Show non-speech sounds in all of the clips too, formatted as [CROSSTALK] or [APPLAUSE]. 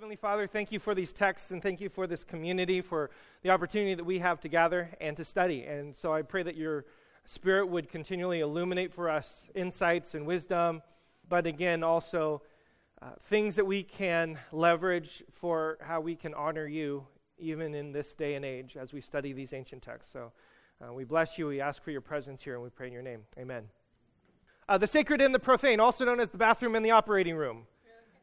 Heavenly Father, thank you for these texts and thank you for this community, for the opportunity that we have to gather and to study. And so I pray that your Spirit would continually illuminate for us insights and wisdom, but again, also uh, things that we can leverage for how we can honor you even in this day and age as we study these ancient texts. So uh, we bless you. We ask for your presence here and we pray in your name. Amen. Uh, the sacred and the profane, also known as the bathroom and the operating room.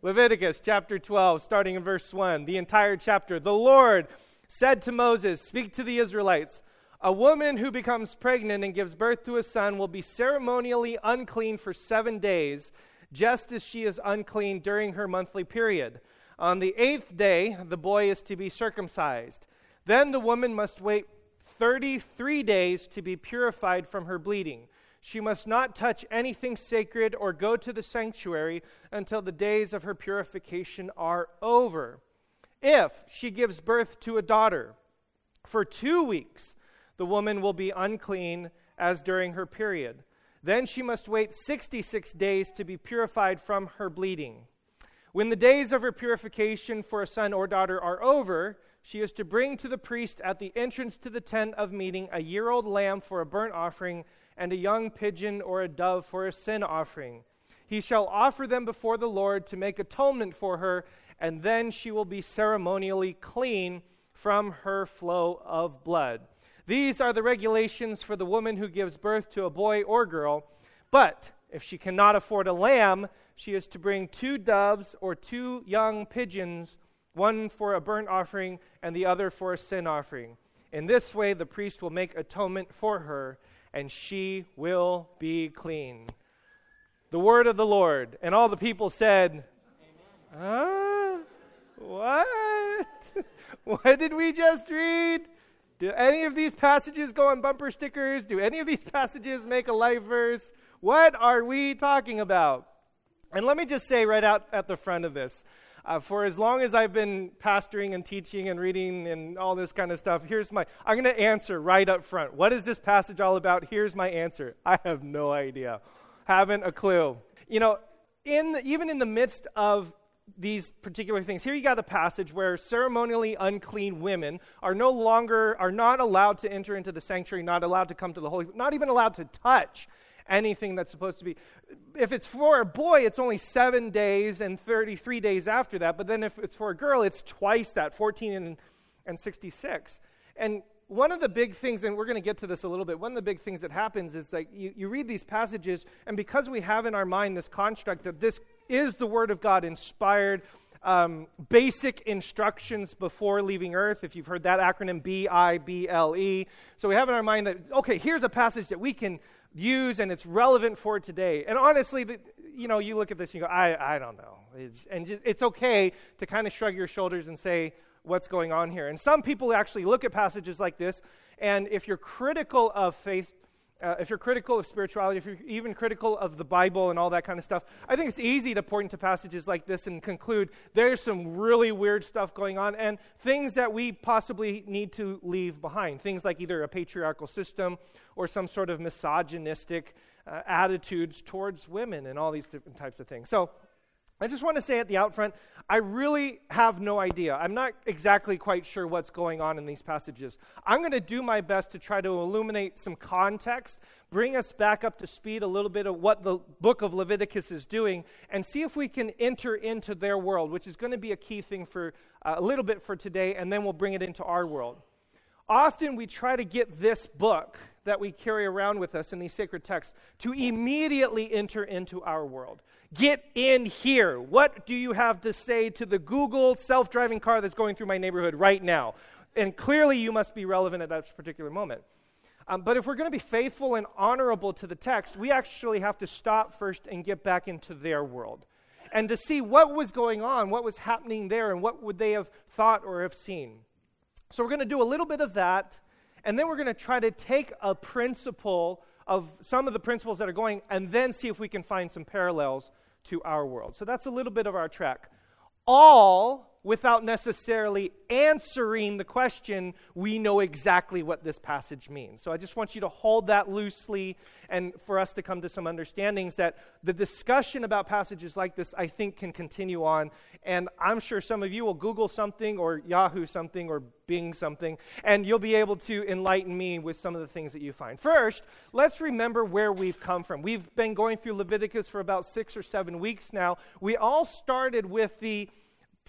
Leviticus chapter 12, starting in verse 1, the entire chapter. The Lord said to Moses, Speak to the Israelites. A woman who becomes pregnant and gives birth to a son will be ceremonially unclean for seven days, just as she is unclean during her monthly period. On the eighth day, the boy is to be circumcised. Then the woman must wait 33 days to be purified from her bleeding. She must not touch anything sacred or go to the sanctuary until the days of her purification are over. If she gives birth to a daughter, for two weeks the woman will be unclean as during her period. Then she must wait 66 days to be purified from her bleeding. When the days of her purification for a son or daughter are over, she is to bring to the priest at the entrance to the tent of meeting a year old lamb for a burnt offering and a young pigeon or a dove for a sin offering. He shall offer them before the Lord to make atonement for her, and then she will be ceremonially clean from her flow of blood. These are the regulations for the woman who gives birth to a boy or girl. But if she cannot afford a lamb, she is to bring two doves or two young pigeons, one for a burnt offering and the other for a sin offering. In this way, the priest will make atonement for her and she will be clean. The word of the Lord. And all the people said, Huh? What? [LAUGHS] what did we just read? Do any of these passages go on bumper stickers? Do any of these [LAUGHS] passages make a life verse? What are we talking about? And let me just say right out at the front of this uh, for as long as I've been pastoring and teaching and reading and all this kind of stuff, here's my, I'm going to answer right up front. What is this passage all about? Here's my answer. I have no idea. Haven't a clue. You know, in the, even in the midst of these particular things. Here you got a passage where ceremonially unclean women are no longer are not allowed to enter into the sanctuary, not allowed to come to the holy, not even allowed to touch anything that's supposed to be. If it's for a boy, it's only seven days and 33 days after that. But then if it's for a girl, it's twice that 14 and, and 66. And one of the big things, and we're going to get to this a little bit, one of the big things that happens is that you, you read these passages, and because we have in our mind this construct that this is the Word of God inspired, um, basic instructions before leaving earth. If you've heard that acronym, B I B L E. So we have in our mind that, okay, here's a passage that we can use and it's relevant for today. And honestly, the, you know, you look at this and you go, I, I don't know. It's, and just, it's okay to kind of shrug your shoulders and say, what's going on here? And some people actually look at passages like this, and if you're critical of faith uh, if you're critical of spirituality, if you're even critical of the Bible and all that kind of stuff, I think it's easy to point to passages like this and conclude there's some really weird stuff going on and things that we possibly need to leave behind. Things like either a patriarchal system or some sort of misogynistic uh, attitudes towards women and all these different types of things. So, I just want to say at the out front, I really have no idea. I'm not exactly quite sure what's going on in these passages. I'm going to do my best to try to illuminate some context, bring us back up to speed a little bit of what the book of Leviticus is doing, and see if we can enter into their world, which is going to be a key thing for uh, a little bit for today, and then we'll bring it into our world. Often we try to get this book that we carry around with us in these sacred texts to immediately enter into our world. Get in here. What do you have to say to the Google self driving car that's going through my neighborhood right now? And clearly, you must be relevant at that particular moment. Um, but if we're going to be faithful and honorable to the text, we actually have to stop first and get back into their world and to see what was going on, what was happening there, and what would they have thought or have seen. So we're going to do a little bit of that, and then we're going to try to take a principle of some of the principles that are going and then see if we can find some parallels to our world. So that's a little bit of our track. All without necessarily answering the question, we know exactly what this passage means. So I just want you to hold that loosely and for us to come to some understandings that the discussion about passages like this, I think, can continue on. And I'm sure some of you will Google something or Yahoo something or Bing something, and you'll be able to enlighten me with some of the things that you find. First, let's remember where we've come from. We've been going through Leviticus for about six or seven weeks now. We all started with the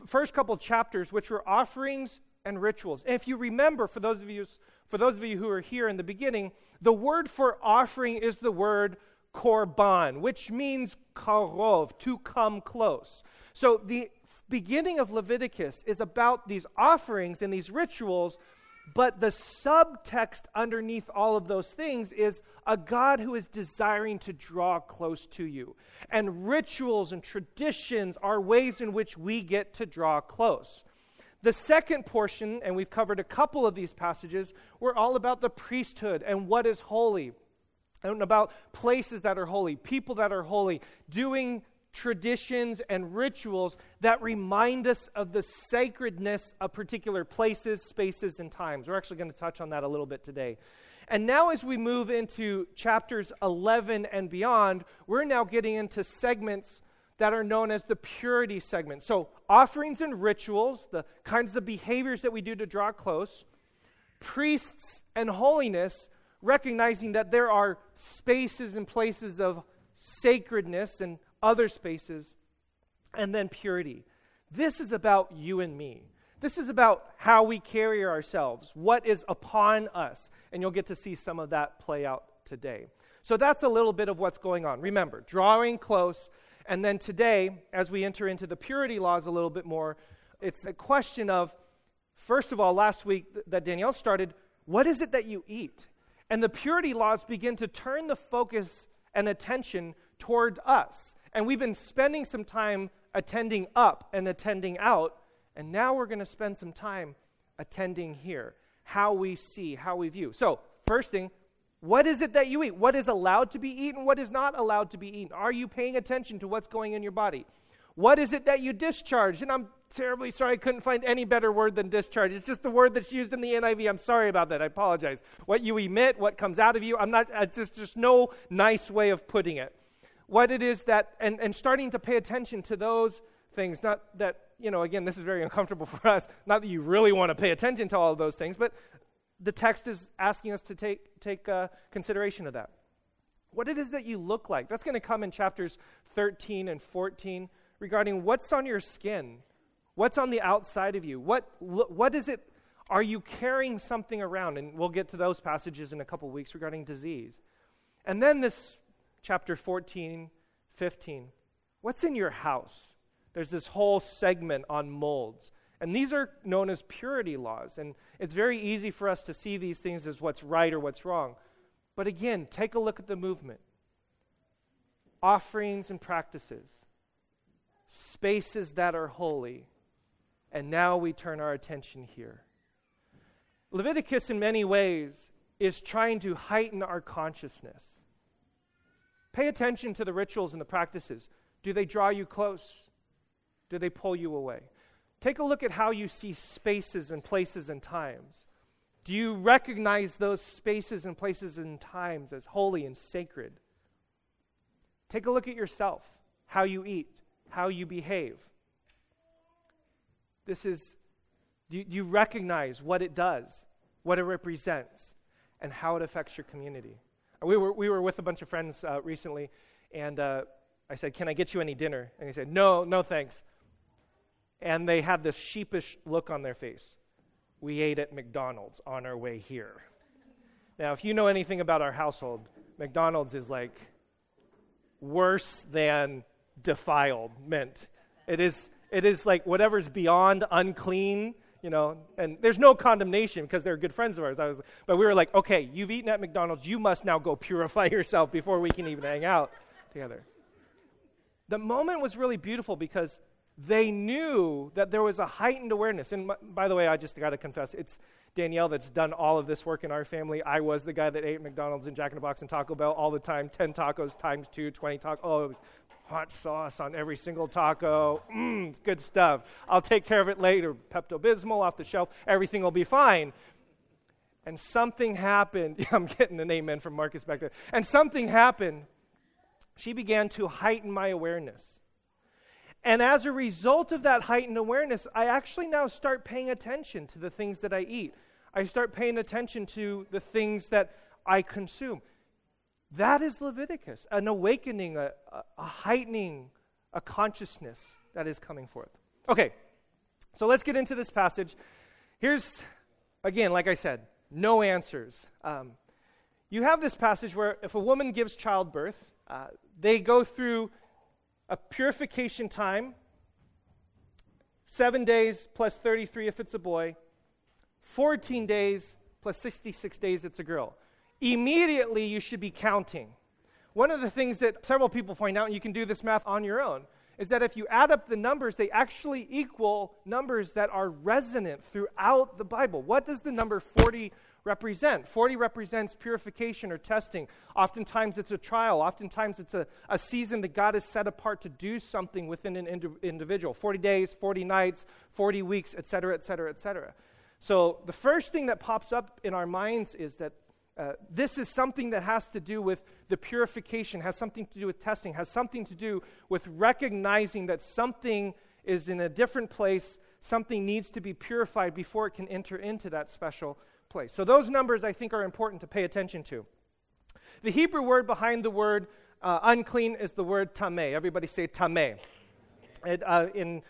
first couple chapters, which were offerings and rituals. And if you remember, for those of you for those of you who are here in the beginning, the word for offering is the word korban, which means karov, to come close. So the beginning of Leviticus is about these offerings and these rituals, but the subtext underneath all of those things is a God who is desiring to draw close to you. And rituals and traditions are ways in which we get to draw close. The second portion, and we've covered a couple of these passages, were all about the priesthood and what is holy, and about places that are holy, people that are holy, doing traditions and rituals that remind us of the sacredness of particular places, spaces, and times. We're actually going to touch on that a little bit today. And now, as we move into chapters 11 and beyond, we're now getting into segments that are known as the purity segment. So, offerings and rituals, the kinds of behaviors that we do to draw close, priests and holiness, recognizing that there are spaces and places of sacredness and other spaces, and then purity. This is about you and me. This is about how we carry ourselves, what is upon us. And you'll get to see some of that play out today. So that's a little bit of what's going on. Remember, drawing close. And then today, as we enter into the purity laws a little bit more, it's a question of, first of all, last week that Danielle started, what is it that you eat? And the purity laws begin to turn the focus and attention toward us. And we've been spending some time attending up and attending out and now we're going to spend some time attending here, how we see, how we view. So, first thing, what is it that you eat? What is allowed to be eaten? What is not allowed to be eaten? Are you paying attention to what's going in your body? What is it that you discharge? And I'm terribly sorry, I couldn't find any better word than discharge. It's just the word that's used in the NIV. I'm sorry about that. I apologize. What you emit, what comes out of you, I'm not, it's just, just no nice way of putting it. What it is that, and, and starting to pay attention to those things, not that you know, again, this is very uncomfortable [LAUGHS] for us. Not that you really want to pay attention to all of those things, but the text is asking us to take, take uh, consideration of that. What it is that you look like. That's going to come in chapters 13 and 14 regarding what's on your skin, what's on the outside of you, what, what is it, are you carrying something around? And we'll get to those passages in a couple weeks regarding disease. And then this chapter 14, 15. What's in your house? There's this whole segment on molds. And these are known as purity laws. And it's very easy for us to see these things as what's right or what's wrong. But again, take a look at the movement offerings and practices, spaces that are holy. And now we turn our attention here. Leviticus, in many ways, is trying to heighten our consciousness. Pay attention to the rituals and the practices. Do they draw you close? Do they pull you away? Take a look at how you see spaces and places and times. Do you recognize those spaces and places and times as holy and sacred? Take a look at yourself, how you eat, how you behave. This is, do you, do you recognize what it does, what it represents, and how it affects your community? We were, we were with a bunch of friends uh, recently, and uh, I said, Can I get you any dinner? And he said, No, no thanks and they had this sheepish look on their face. We ate at McDonald's on our way here. Now, if you know anything about our household, McDonald's is like worse than defiled meant. It is, it is like whatever's beyond unclean, you know, and there's no condemnation because they're good friends of ours. I was, but we were like, okay, you've eaten at McDonald's, you must now go purify [LAUGHS] yourself before we can even hang out together. The moment was really beautiful because they knew that there was a heightened awareness. And by the way, I just got to confess, it's Danielle that's done all of this work in our family. I was the guy that ate McDonald's and Jack in the Box and Taco Bell all the time 10 tacos times two, 20 tacos. Oh, it was hot sauce on every single taco. Mmm, it's good stuff. I'll take care of it later. Pepto Bismol off the shelf. Everything will be fine. And something happened. [LAUGHS] I'm getting an amen from Marcus back there. And something happened. She began to heighten my awareness. And as a result of that heightened awareness, I actually now start paying attention to the things that I eat. I start paying attention to the things that I consume. That is Leviticus, an awakening, a, a, heightening, a consciousness that is coming forth. Okay, so let's get into this passage. Here's, again, like I said, no answers. Um, you have this passage where if a woman gives childbirth, uh, they go through a purification time, seven days plus 33 if it's a boy, 14 days plus 66 days it's a girl. Immediately, you should be counting. One of the things that several people point out, and you can do this math on your own, is that if you add up the numbers, they actually equal numbers that are resonant throughout the Bible. What does the number 40 represent. 40 represents purification or testing. Oftentimes it's a trial. Oftentimes it's a, a season that God has set apart to do something within an indi- individual 40 days, 40 nights, 40 weeks, etc., etc., etc. So the first thing that pops up in our minds is that uh, this is something that has to do with the purification, has something to do with testing, has something to do with recognizing that something is in a different place, something needs to be purified before it can enter into that special place. So, those numbers I think are important to pay attention to. The Hebrew word behind the word uh, unclean is the word tameh. Everybody say tameh. It, uh, in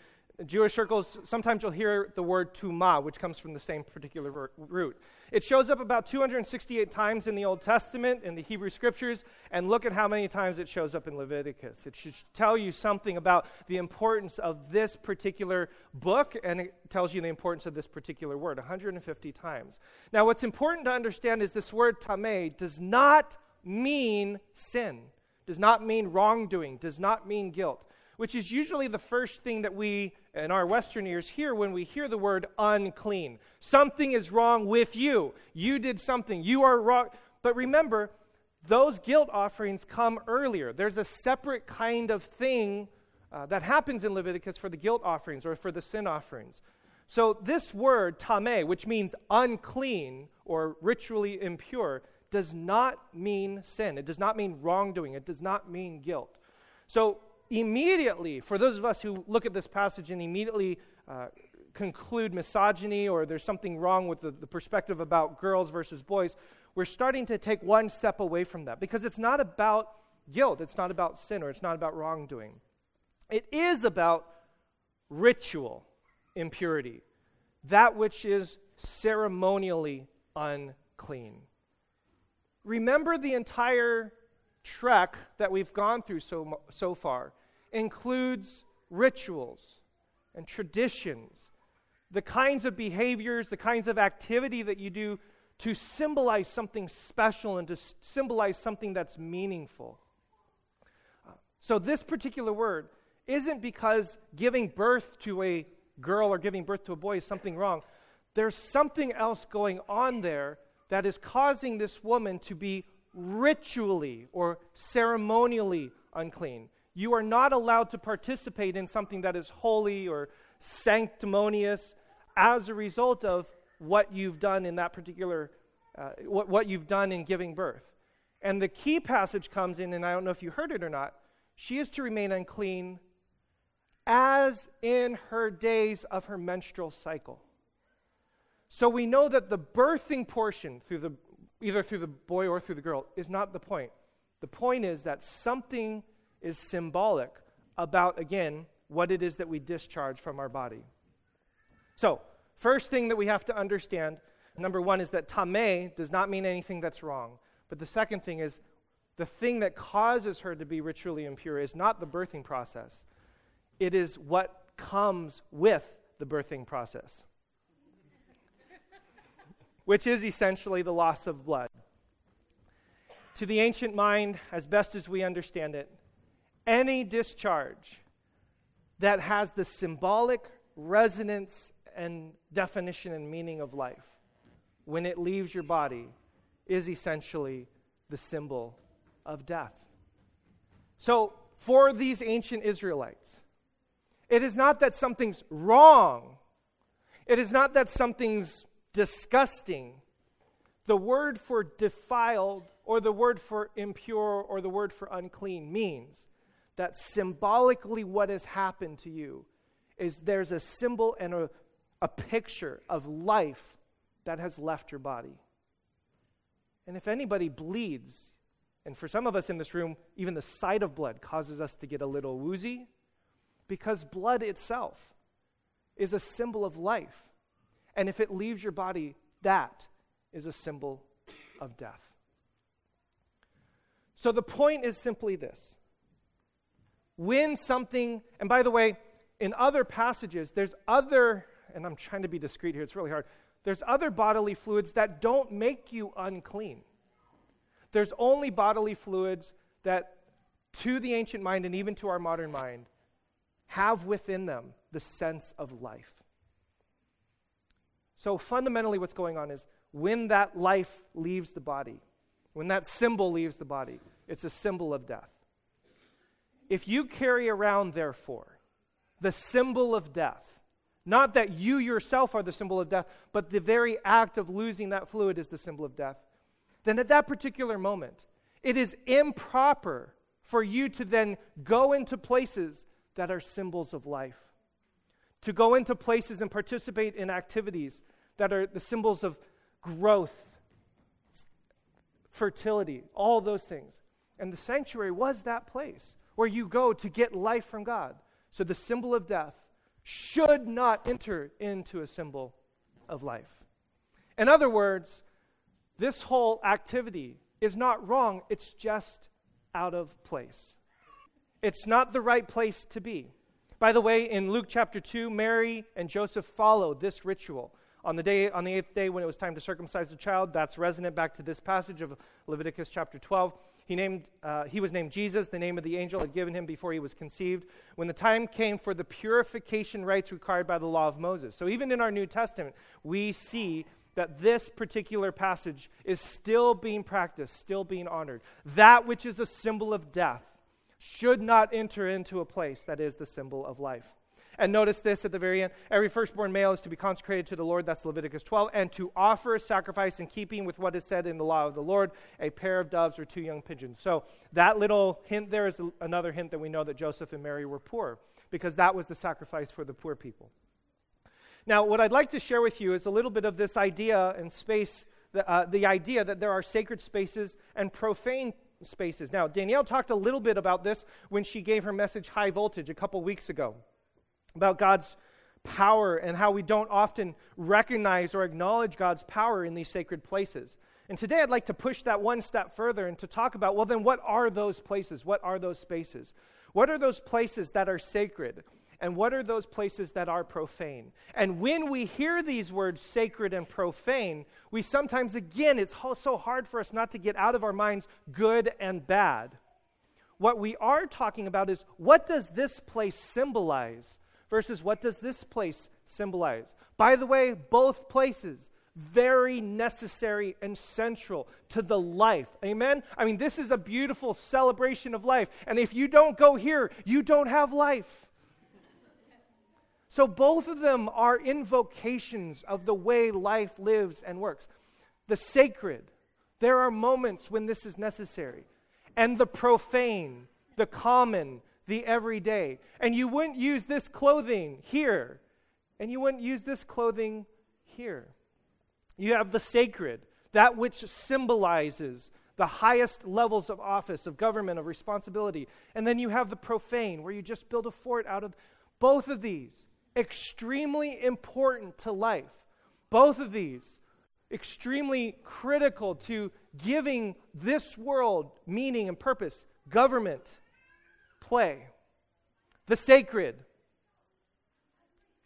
Jewish circles, sometimes you'll hear the word tuma, which comes from the same particular root. It shows up about 268 times in the Old Testament, in the Hebrew Scriptures, and look at how many times it shows up in Leviticus. It should tell you something about the importance of this particular book, and it tells you the importance of this particular word 150 times. Now, what's important to understand is this word tameh does not mean sin, does not mean wrongdoing, does not mean guilt which is usually the first thing that we, in our Western ears, hear when we hear the word unclean. Something is wrong with you. You did something. You are wrong. But remember, those guilt offerings come earlier. There's a separate kind of thing uh, that happens in Leviticus for the guilt offerings or for the sin offerings. So, this word, tameh, which means unclean or ritually impure, does not mean sin. It does not mean wrongdoing. It does not mean guilt. So, immediately, for those of us who look at this passage and immediately uh, conclude misogyny or there's something wrong with the, the perspective about girls versus boys, we're starting to take one step away from that because it's not about guilt, it's not about sin, or it's not about wrongdoing. It is about ritual impurity, that which is ceremonially unclean. Remember the entire trek that we've gone through so, so far includes rituals and traditions, the kinds of behaviors, the kinds of activity that you do to symbolize something special and to symbolize something that's meaningful. Uh, so, this particular word isn't because giving birth to a girl or giving birth to a boy is something wrong. There's something else going on there that is causing this woman to be ritually or ceremonially unclean. You are not allowed to participate in something that is holy or sanctimonious as a result of what you've done in that particular, uh, what, what you've done in giving birth. And the key passage comes in, and I don't know if you heard it or not. She is to remain unclean as in her days of her menstrual cycle. So we know that the birthing portion, through the, either through the boy or through the girl, is not the point. The point is that something is symbolic about, again, what it is that we discharge from our body. So, first thing that we have to understand number one is that tameh does not mean anything that's wrong. But the second thing is the thing that causes her to be ritually impure is not the birthing process, it is what comes with the birthing process, which is essentially the loss of blood. To the ancient mind, as best as we understand it, any discharge that has the symbolic resonance and definition and meaning of life when it leaves your body is essentially the symbol of death. So, for these ancient Israelites. It is not that something's wrong, it is not that something's disgusting. The word for defiled, or the word for impure, or the word for unclean means that symbolically what has happened to you is there's a symbol and a, a picture of life that has left your body. And if anybody bleeds, and for some of us in this room, even the sight of blood causes us to get a little woozy, because blood itself is a symbol of life. And if it leaves your body, that is a symbol of death. So the point is simply this when something, and by the way, in other passages, there's other, and I'm trying to be discreet here, it's really hard. There's other bodily fluids that don't make you unclean. There's only bodily fluids that, to the ancient mind and even to our modern mind, have within them the sense of life. So, fundamentally, what's going on is when that life leaves the body, when that symbol leaves the body, it's a symbol of death. If you carry around, therefore, the symbol of death, not that you yourself are the symbol of death, but the very act of losing that fluid is the symbol of death, then at that particular moment, it is improper for you to then go into places that are symbols of life, to go into places and participate in activities that are the symbols of growth, fertility, all those things. And the sanctuary was that place where you go to get life from God. So the symbol of death should not enter into a symbol of life. In other words, this whole activity is not wrong, it's just out of place. It's not the right place to be. By the way, in Luke chapter 2, Mary and Joseph followed this ritual. On the day on the eighth day when it was time to circumcise the child, that's resonant back to this passage of Leviticus chapter 12. He, named, uh, he was named Jesus, the name of the angel had given him before he was conceived, when the time came for the purification rites required by the law of Moses. So even in our New Testament, we see that this particular passage is still being practiced, still being honored. That which is a symbol of death should not enter into a place that is the symbol of life. And notice this at the very end every firstborn male is to be consecrated to the Lord, that's Leviticus 12, and to offer a sacrifice in keeping with what is said in the law of the Lord, a pair of doves or two young pigeons. So that little hint there is another hint that we know that Joseph and Mary were poor, because that was the sacrifice for the poor people. Now, what I'd like to share with you is a little bit of this idea and space, the, uh, the idea that there are sacred spaces and profane spaces. Now, Danielle talked a little bit about this when she gave her message High Voltage a couple weeks ago about God's power and how we don't often recognize or acknowledge God's power in these sacred places. And today I'd like to push that one step further and to talk about well, then what are those places? What are those spaces? What are those places that are sacred? And what are those places that are profane? And when we hear these words, sacred and profane, we sometimes, again, it's so hard for us not to get out of our minds good and bad. What we are talking about is what does this place symbolize? Versus what does this place symbolize? By the way, both places very necessary and central to the life. Amen? I mean, this is a beautiful celebration of life. And if you don't go here, you don't have life. So both of them are invocations of the way life lives and works. The sacred, there are moments when this is necessary. And the profane, the common, the everyday. And you wouldn't use this clothing here, and you wouldn't use this clothing here. You have the sacred, that which symbolizes the highest levels of office, of government, of responsibility. And then you have the profane, where you just build a fort out of both of these. Extremely important to life. Both of these extremely critical to giving this world meaning and purpose. Government, play, the sacred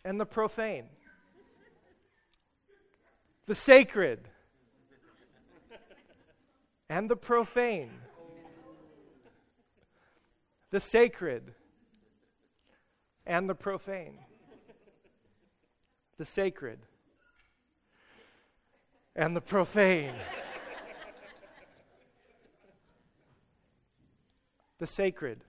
and the profane. The sacred and the profane. The sacred and the profane. The sacred and the profane. the sacred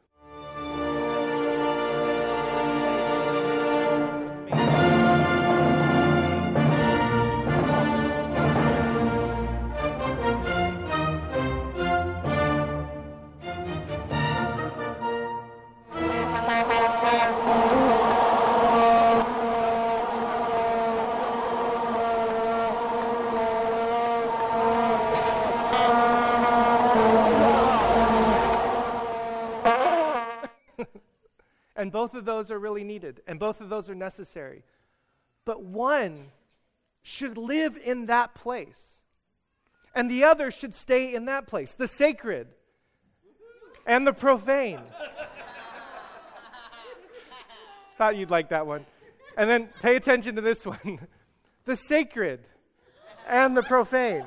And both of those are really needed, and both of those are necessary. But one should live in that place, and the other should stay in that place the sacred and the profane. [LAUGHS] Thought you'd like that one. And then pay attention to this one [LAUGHS] the sacred and the profane.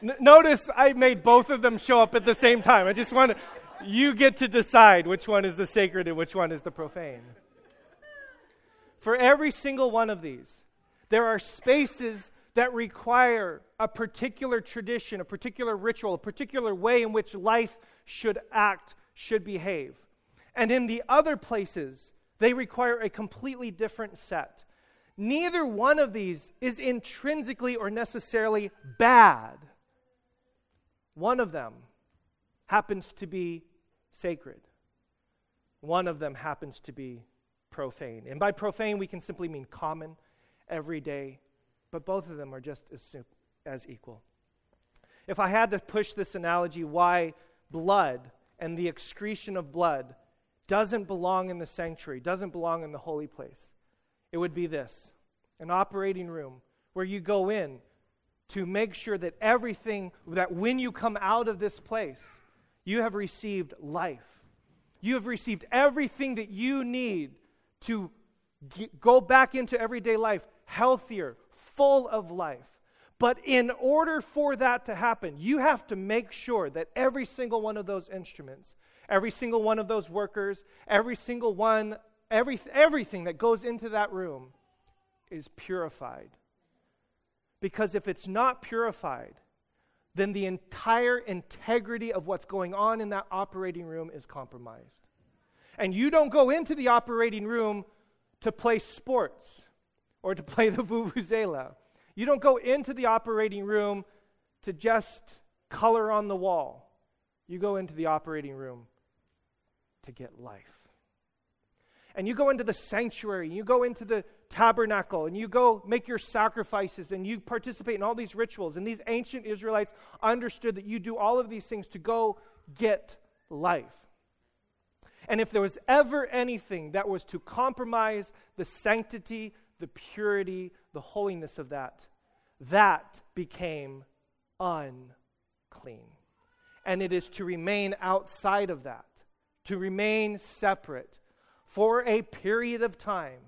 N- notice I made both of them show up at the same time. I just want to, you get to decide which one is the sacred and which one is the profane. For every single one of these, there are spaces that require a particular tradition, a particular ritual, a particular way in which life should act, should behave. And in the other places, they require a completely different set. Neither one of these is intrinsically or necessarily bad. One of them happens to be sacred, one of them happens to be profane. And by profane, we can simply mean common, everyday, but both of them are just as, as equal. If I had to push this analogy, why blood and the excretion of blood doesn't belong in the sanctuary, doesn't belong in the holy place, it would be this an operating room where you go in to make sure that everything, that when you come out of this place, you have received life. You have received everything that you need to get, go back into everyday life healthier, full of life. But in order for that to happen, you have to make sure that every single one of those instruments, every single one of those workers, every single one, every, everything that goes into that room is purified. Because if it's not purified, then the entire integrity of what's going on in that operating room is compromised. And you don't go into the operating room to play sports or to [LAUGHS] play the vuvuzela. You don't go into the operating room to just color on the wall. You go into the operating room to get life. And you go into the sanctuary, you go into the tabernacle, and you go make your sacrifices, and you participate in all these rituals. And these ancient Israelites understood that you do all of these things to go get life. And if there was ever anything that was to compromise the sanctity, the purity, the holiness of that, that became unclean. And it is to remain outside of that, to remain separate for a period of time,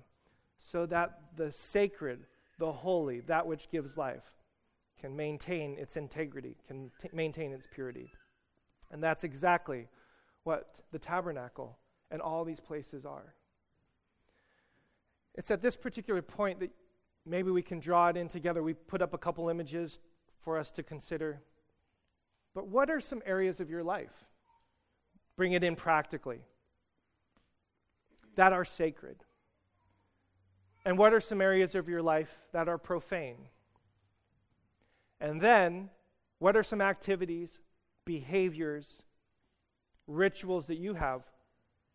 so that the sacred, the holy, that which gives life, can maintain its integrity, can t- maintain its purity. And that's exactly what the tabernacle and all these places are. It's at this particular point that maybe we can draw it in together. We put up a couple images for us to consider. But what are some areas of your life? Bring it in practically. That are sacred. And what are some areas of your life that are profane? And then, what are some activities, behaviors, rituals that you have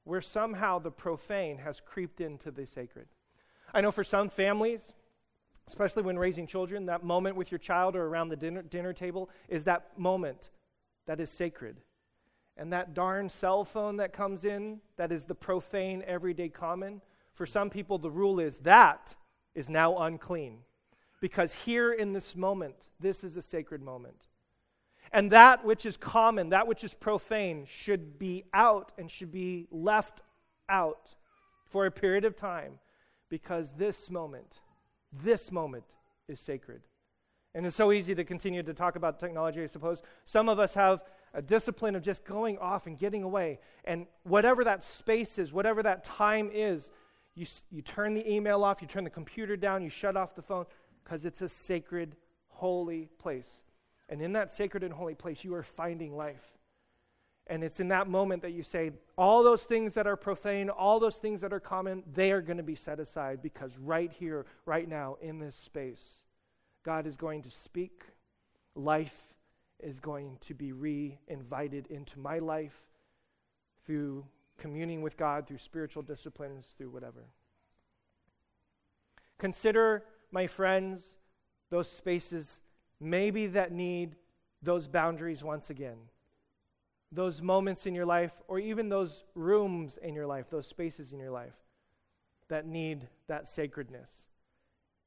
where somehow the profane has creeped into the sacred? I know for some families, especially when raising children, that moment with your child or around the dinner, dinner table is that moment that is sacred. And that darn cell phone that comes in, that is the profane, everyday common, for some people, the rule is that is now unclean. Because here in this moment, this is a sacred moment. And that which is common, that which is profane, should be out and should be left out for a period of time because this moment, this moment is sacred. And it's so easy to continue to talk about technology, I suppose. Some of us have a discipline of just going off and getting away. And whatever that space is, whatever that time is, you, you turn the email off, you turn the computer down, you shut off the phone, because it's a sacred, holy place. And in that sacred and holy place, you are finding life. And it's in that moment that you say, all those things that are profane, all those things that are common, they are going to be set aside because right here, right now, in this space, God is going to speak. Life is going to be re invited into my life through communing with God, through spiritual disciplines, through whatever. Consider, my friends, those spaces maybe that need those boundaries once again those moments in your life, or even those rooms in your life, those spaces in your life that need that sacredness.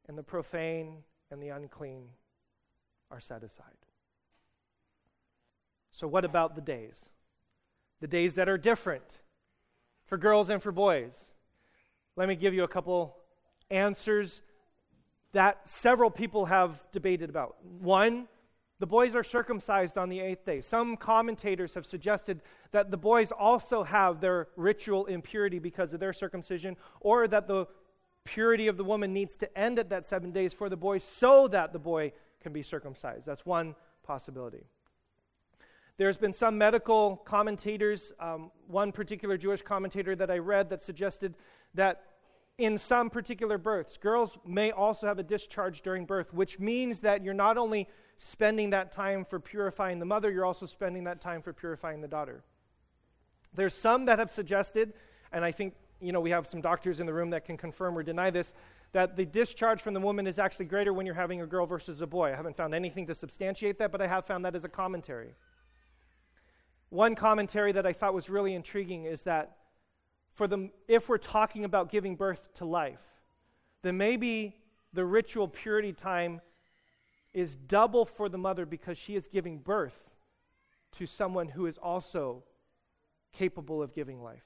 And the profane and the unclean are set aside. So, what about the days? The days that are different for girls and for boys. Let me give you a couple answers that several people have debated about. One, the boys are circumcised on the eighth day. Some commentators have suggested that the boys also have their ritual impurity because of their circumcision, or that the purity of the woman needs to end at that seven days for the boy so that the boy can be circumcised. That's one possibility. There's been some medical commentators, um, one particular Jewish commentator that I read that suggested that in some particular births, girls may also have a discharge during birth, which means that you're not only spending that time for purifying the mother, you're also spending that time for purifying the daughter. There's some that have suggested, and I think you know we have some doctors in the room that can confirm or deny this, that the discharge from the woman is actually greater when you're having a girl versus a boy. I haven't found anything to substantiate that, but I have found that as a commentary. One commentary that I thought was really intriguing is that for the, if we're talking about giving birth to life, then maybe the ritual purity time is double for the mother because she is giving birth to someone who is also capable of giving life.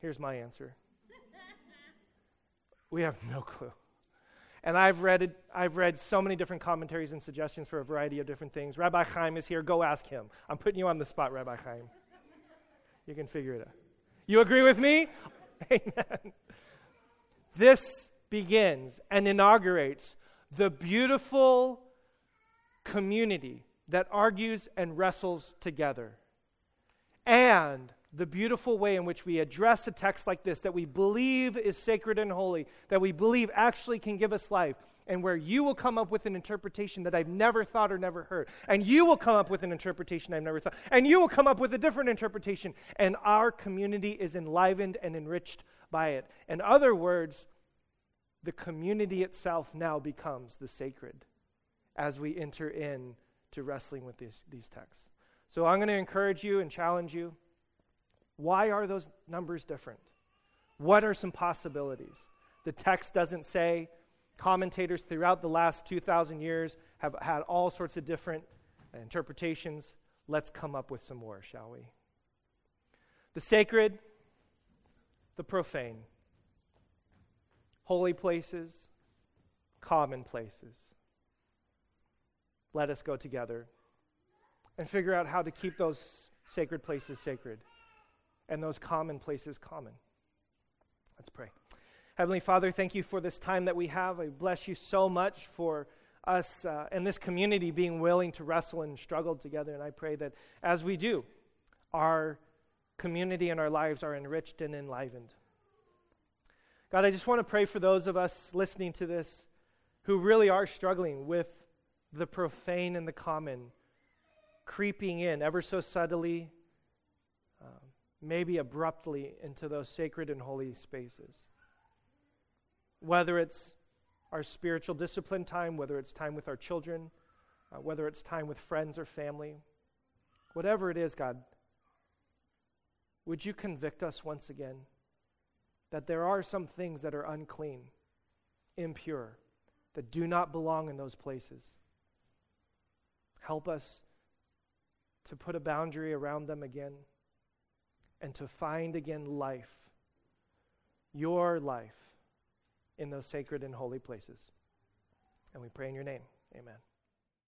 Here's my answer. [LAUGHS] we have no clue. And I've read, it, I've read so many different commentaries and suggestions for a variety of different things. Rabbi Chaim is here. Go ask him. I'm putting you on the spot, Rabbi Chaim. You can figure it out. You agree with me? [LAUGHS] Amen. This begins and inaugurates the beautiful community that argues and wrestles together. And the beautiful way in which we address a text like this that we believe is sacred and holy, that we believe actually can give us life, and where you will come up with an interpretation that I've never thought or never heard, and you will come up with an interpretation I've never thought, and you will come up with a different interpretation, and our community is enlivened and enriched by it. In other words, the community itself now becomes the sacred as we enter in to wrestling with these, these texts. So I'm going to encourage you and challenge you. Why are those numbers different? What are some possibilities? The text doesn't say. Commentators throughout the last 2,000 years have had all sorts of different interpretations. Let's come up with some more, shall we? The sacred, the profane, holy places, common places. Let us go together and figure out how to keep those sacred places sacred and those common places common. Let's pray. Heavenly Father, thank you for this time that we have. I bless you so much for us uh, and this community being willing to wrestle and struggle together. And I pray that as we do, our community and our lives are enriched and enlivened. God, I just want to pray for those of us listening to this who really are struggling with the profane and the common creeping in ever so subtly maybe abruptly into those sacred and holy spaces. Whether it's our spiritual discipline time, whether it's time with our children, uh, whether it's time with friends or family, whatever it is, God, would you convict us once again that there are some things that are unclean, impure, that do not belong in those places? Help us to put a boundary around them again and to find again life, your life, in those sacred and holy places. And we pray in your name. Amen.